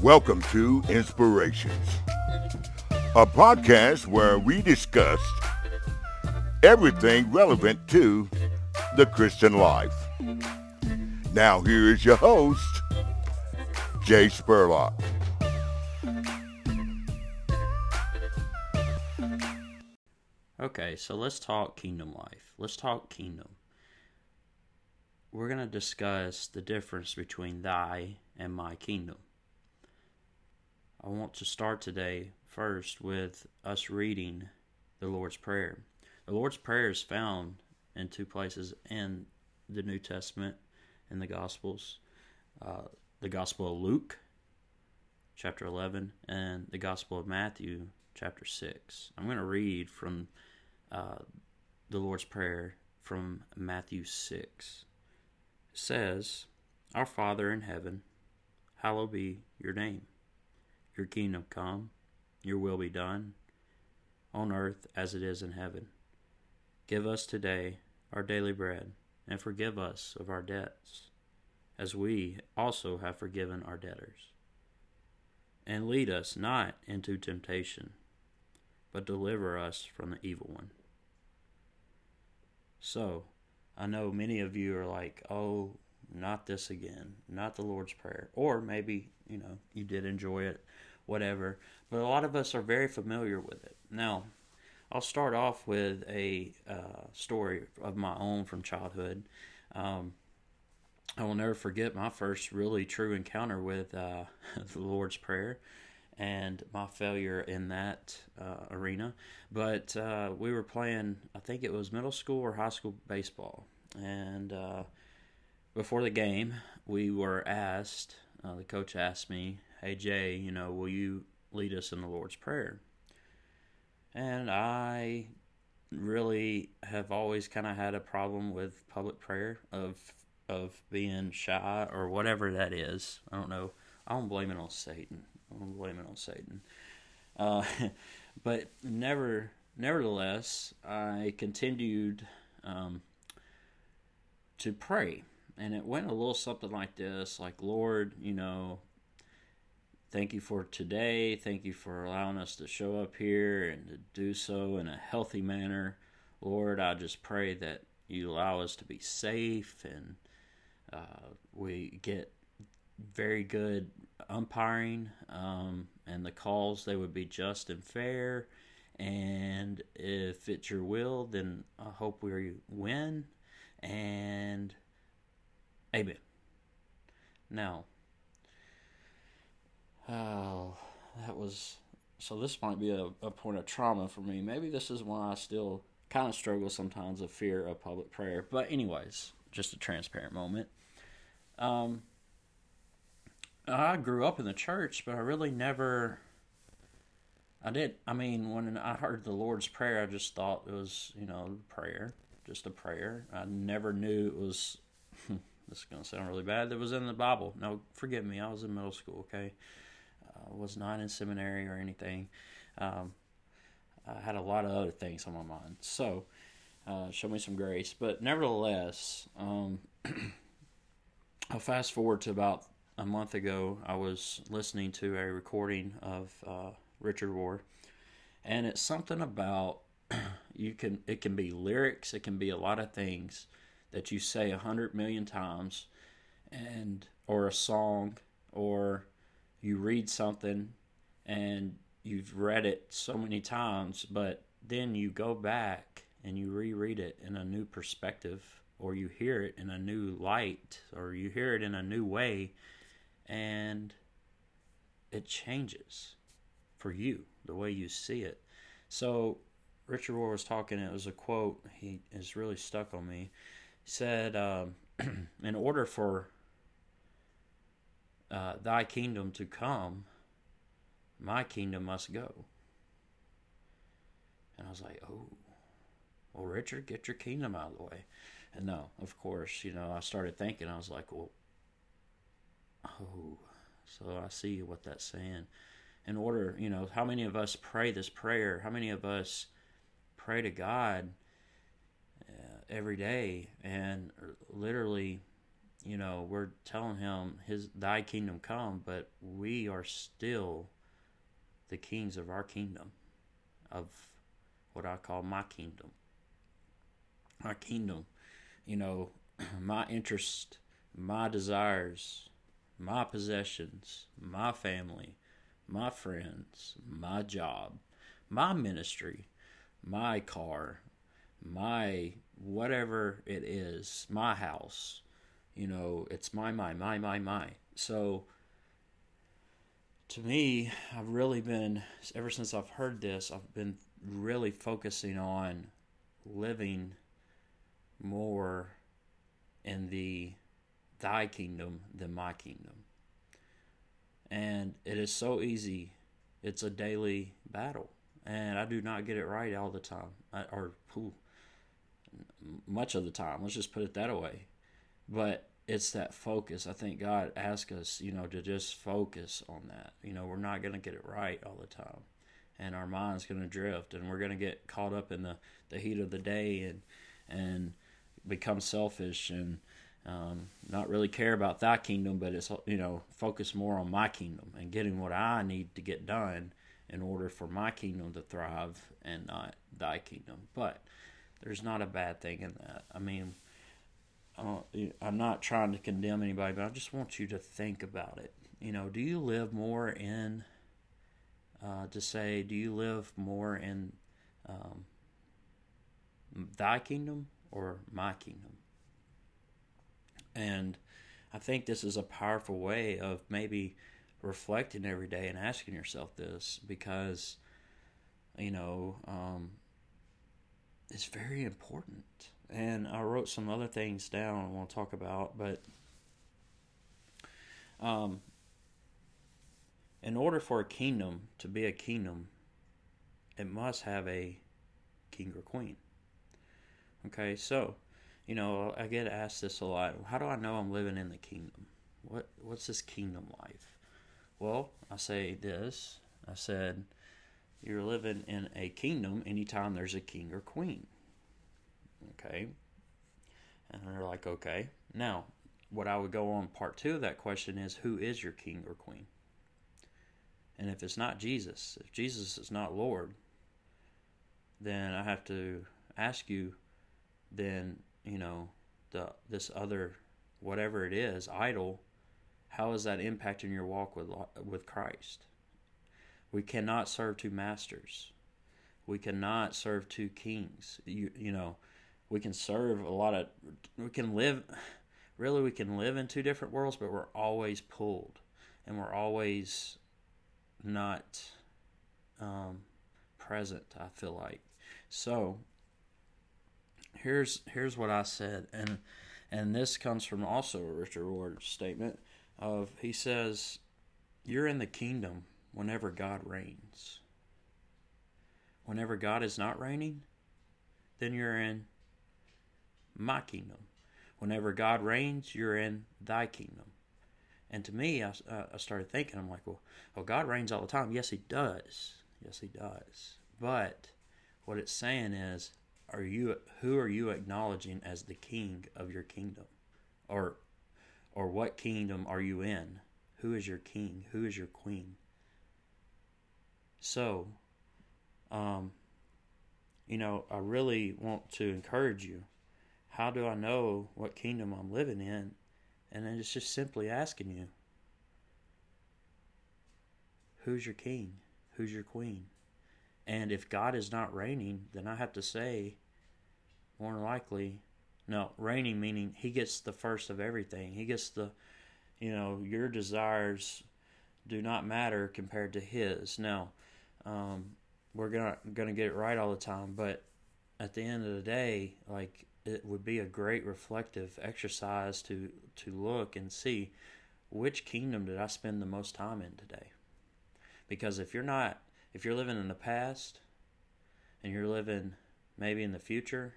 Welcome to Inspirations, a podcast where we discuss everything relevant to the Christian life. Now, here is your host, Jay Spurlock. Okay, so let's talk kingdom life. Let's talk kingdom. We're going to discuss the difference between thy and my kingdom. I want to start today first with us reading the Lord's Prayer. The Lord's Prayer is found in two places in the New Testament in the Gospels uh, the Gospel of Luke, chapter 11, and the Gospel of Matthew, chapter 6. I'm going to read from uh, the Lord's Prayer from Matthew 6. It says, Our Father in heaven, hallowed be your name. Your kingdom come, your will be done, on earth as it is in heaven. Give us today our daily bread, and forgive us of our debts, as we also have forgiven our debtors. And lead us not into temptation, but deliver us from the evil one. So, I know many of you are like, oh, not this again, not the Lord's Prayer. Or maybe, you know, you did enjoy it whatever. But a lot of us are very familiar with it. Now, I'll start off with a uh, story of my own from childhood. Um, I will never forget my first really true encounter with uh, the Lord's Prayer and my failure in that uh, arena. But uh, we were playing, I think it was middle school or high school baseball. And uh, before the game, we were asked, uh, the coach asked me, Hey Jay, you know, will you lead us in the Lord's Prayer? And I really have always kind of had a problem with public prayer of of being shy or whatever that is. I don't know. I don't blame it on Satan. I don't blame it on Satan. Uh, but never, nevertheless, I continued um, to pray, and it went a little something like this: like Lord, you know, Thank you for today. Thank you for allowing us to show up here and to do so in a healthy manner. Lord, I just pray that you allow us to be safe and uh, we get very good umpiring um, and the calls they would be just and fair and if it's your will then i hope we win and amen now Oh, that was. So this might be a, a point of trauma for me. Maybe this is why I still kind of struggle sometimes of fear of public prayer. But anyways, just a transparent moment. Um, I grew up in the church, but I really never. I did. I mean, when I heard the Lord's Prayer, I just thought it was, you know, prayer, just a prayer. I never knew it was. this is gonna sound really bad. That was in the Bible. No, forgive me. I was in middle school. Okay, uh, was not in seminary or anything. Um, I had a lot of other things on my mind. So, uh, show me some grace. But nevertheless, um, I'll fast forward to about a month ago. I was listening to a recording of uh, Richard Rohr, and it's something about you can. It can be lyrics. It can be a lot of things that you say a hundred million times, and or a song or you read something and you've read it so many times, but then you go back and you reread it in a new perspective, or you hear it in a new light, or you hear it in a new way, and it changes for you the way you see it. So, Richard Rohr was talking, it was a quote, he is really stuck on me. He said, um, In order for uh, thy kingdom to come, my kingdom must go. And I was like, oh, well, Richard, get your kingdom out of the way. And no, of course, you know, I started thinking, I was like, well, oh, so I see what that's saying. In order, you know, how many of us pray this prayer? How many of us pray to God uh, every day, and literally, you know, we're telling him his thy kingdom come, but we are still the kings of our kingdom, of what I call my kingdom. My kingdom, you know, my interest, my desires, my possessions, my family, my friends, my job, my ministry, my car, my whatever it is, my house. You know, it's my, my, my, my, my. So, to me, I've really been, ever since I've heard this, I've been really focusing on living more in the thy kingdom than my kingdom. And it is so easy. It's a daily battle. And I do not get it right all the time. I, or much of the time. Let's just put it that way. But it's that focus. I think God asks us, you know, to just focus on that. You know, we're not going to get it right all the time. And our mind's going to drift and we're going to get caught up in the, the heat of the day and and become selfish and um, not really care about thy kingdom, but it's you know focus more on my kingdom and getting what I need to get done in order for my kingdom to thrive and not thy kingdom. But there's not a bad thing in that. I mean, I'm not trying to condemn anybody, but I just want you to think about it. You know, do you live more in uh, to say, do you live more in um, thy kingdom or my kingdom? And I think this is a powerful way of maybe reflecting every day and asking yourself this because, you know, um, it's very important. And I wrote some other things down I want to talk about, but um, in order for a kingdom to be a kingdom, it must have a king or queen. Okay, so you know, I get asked this a lot. How do I know I'm living in the kingdom? What what's this kingdom life? Well, I say this. I said you're living in a kingdom anytime there's a king or queen. Okay? And they're like, "Okay." Now, what I would go on part 2 of that question is who is your king or queen? And if it's not Jesus, if Jesus is not Lord, then I have to ask you then you know the this other whatever it is idol how is that impacting your walk with with Christ? We cannot serve two masters. We cannot serve two kings. You you know we can serve a lot of we can live really we can live in two different worlds but we're always pulled. And we're always not um, present i feel like. So here's here's what I said, and and this comes from also a Richard Rohr statement of he says, "You're in the kingdom whenever God reigns. Whenever God is not reigning, then you're in my kingdom. Whenever God reigns, you're in thy kingdom." And to me, I, uh, I started thinking, I'm like, well, well, God reigns all the time. Yes, He does. Yes, He does. But what it's saying is, are you who are you acknowledging as the king of your kingdom? Or or what kingdom are you in? Who is your king? Who is your queen? So um you know i really want to encourage you. How do i know what kingdom i'm living in? And then it's just simply asking you who's your king? Who's your queen and if God is not reigning, then I have to say, more likely, no, reigning meaning he gets the first of everything. He gets the, you know, your desires do not matter compared to his. Now, um, we're gonna gonna get it right all the time, but at the end of the day, like it would be a great reflective exercise to to look and see which kingdom did I spend the most time in today. Because if you're not if you're living in the past and you're living maybe in the future,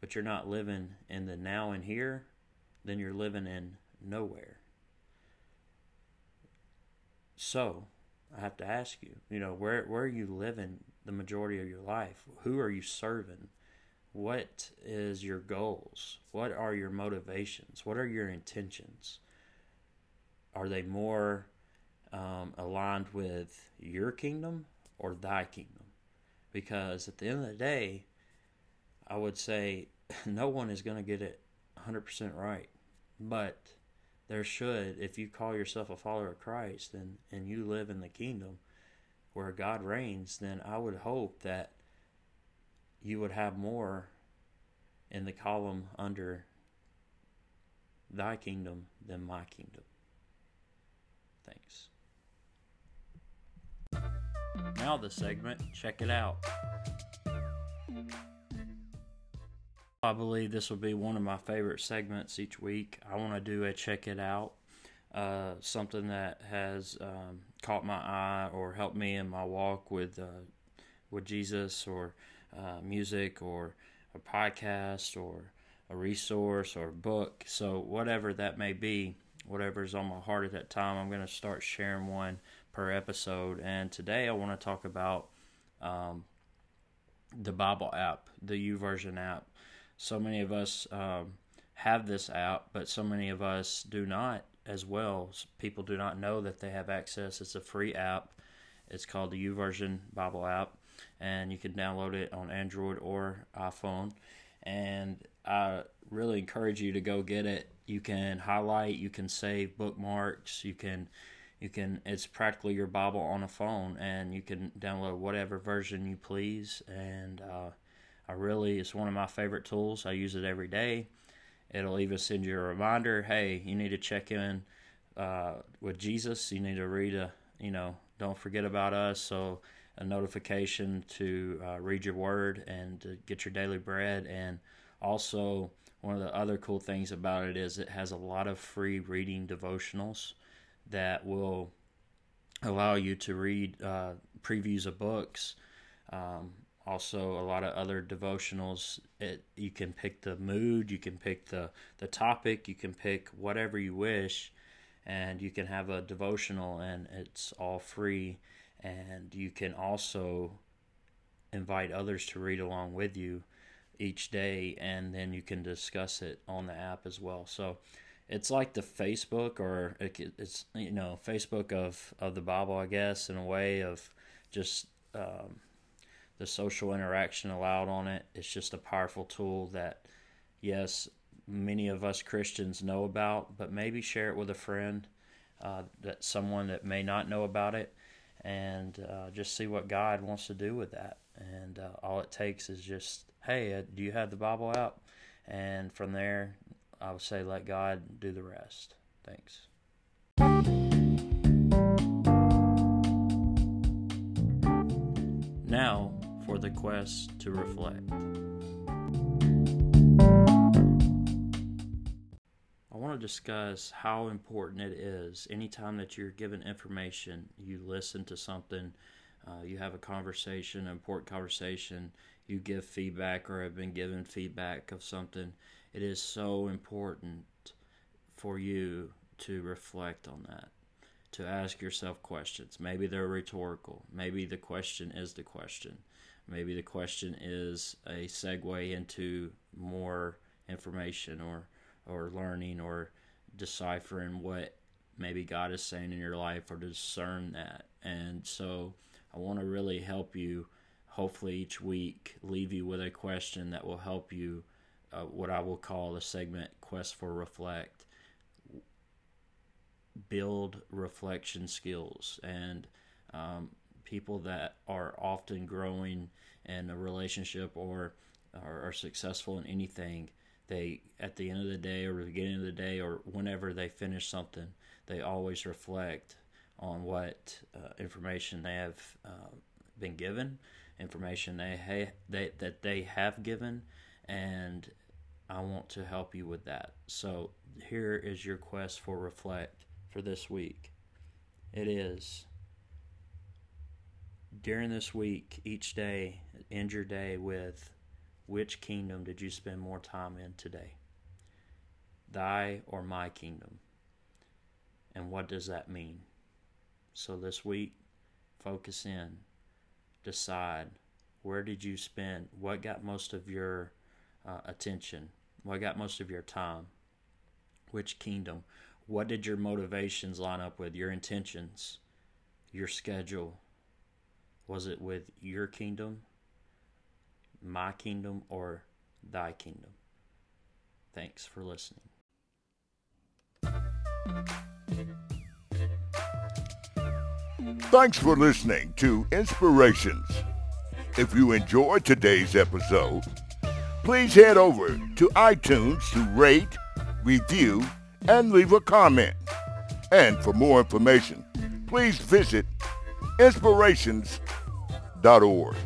but you're not living in the now and here, then you're living in nowhere. So, I have to ask you, you know, where where are you living the majority of your life? Who are you serving? what is your goals? What are your motivations? What are your intentions? Are they more um, aligned with your kingdom or thy kingdom? Because at the end of the day, I would say no one is going to get it 100% right. But there should, if you call yourself a follower of Christ and, and you live in the kingdom where God reigns, then I would hope that you would have more in the column under thy kingdom than my kingdom. Thanks. Now the segment, check it out. I believe this will be one of my favorite segments each week. I want to do a check it out, uh, something that has um, caught my eye or helped me in my walk with uh, with Jesus, or uh, music, or a podcast, or a resource, or a book. So whatever that may be, whatever's on my heart at that time, I'm going to start sharing one per episode. And today I want to talk about um, the Bible app, the YouVersion app. So many of us um, have this app, but so many of us do not as well. People do not know that they have access. It's a free app. It's called the YouVersion Bible app, and you can download it on Android or iPhone. And I really encourage you to go get it. You can highlight, you can save bookmarks, you can you can it's practically your bible on a phone and you can download whatever version you please and uh, i really it's one of my favorite tools. I use it every day. It'll even send you a reminder hey you need to check in uh, with jesus. You need to read a you know don't forget about us. So a notification to uh, read your word and to get your daily bread. And also one of the other cool things about it is it has a lot of free reading devotionals that will allow you to read uh, previews of books. Um, also, a lot of other devotionals. It, you can pick the mood, you can pick the, the topic, you can pick whatever you wish, and you can have a devotional, and it's all free. And you can also invite others to read along with you each day, and then you can discuss it on the app as well. So, it's like the Facebook or it's you know Facebook of of the Bible, I guess, in a way of just um, the social interaction allowed on it. It's just a powerful tool that, yes, many of us Christians know about, but maybe share it with a friend, uh, that someone that may not know about it, and uh, just see what God wants to do with that. And uh, all it takes is just, hey, uh, do you have the Bible out? And from there, I would say let God do the rest. Thanks. Now for the quest to reflect. I want to discuss how important it is anytime that you're given information, you listen to something, uh, you have a conversation, an important conversation, you give feedback or have been given feedback of something it is so important for you to reflect on that, to ask yourself questions. Maybe they're rhetorical. Maybe the question is the question. Maybe the question is a segue into more information or or learning or deciphering what maybe God is saying in your life or discern that. And so I want to really help you hopefully each week leave you with a question that will help you uh, what I will call the segment Quest for Reflect. Build reflection skills and um, people that are often growing in a relationship or are, successful in anything. They at the end of the day or the beginning of the day or whenever they finish something, they always reflect on what uh, information they have uh, been given, information they ha- they that they have given, and I want to help you with that. So here is your quest for reflect for this week. It is during this week, each day, end your day with which kingdom did you spend more time in today? Thy or my kingdom? And what does that mean? So this week, focus in, decide where did you spend, what got most of your uh, attention? What got most of your time? Which kingdom? What did your motivations line up with? Your intentions, your schedule? Was it with your kingdom, my kingdom, or thy kingdom? Thanks for listening. Thanks for listening to Inspirations. If you enjoyed today's episode, please head over to iTunes to rate, review, and leave a comment. And for more information, please visit inspirations.org.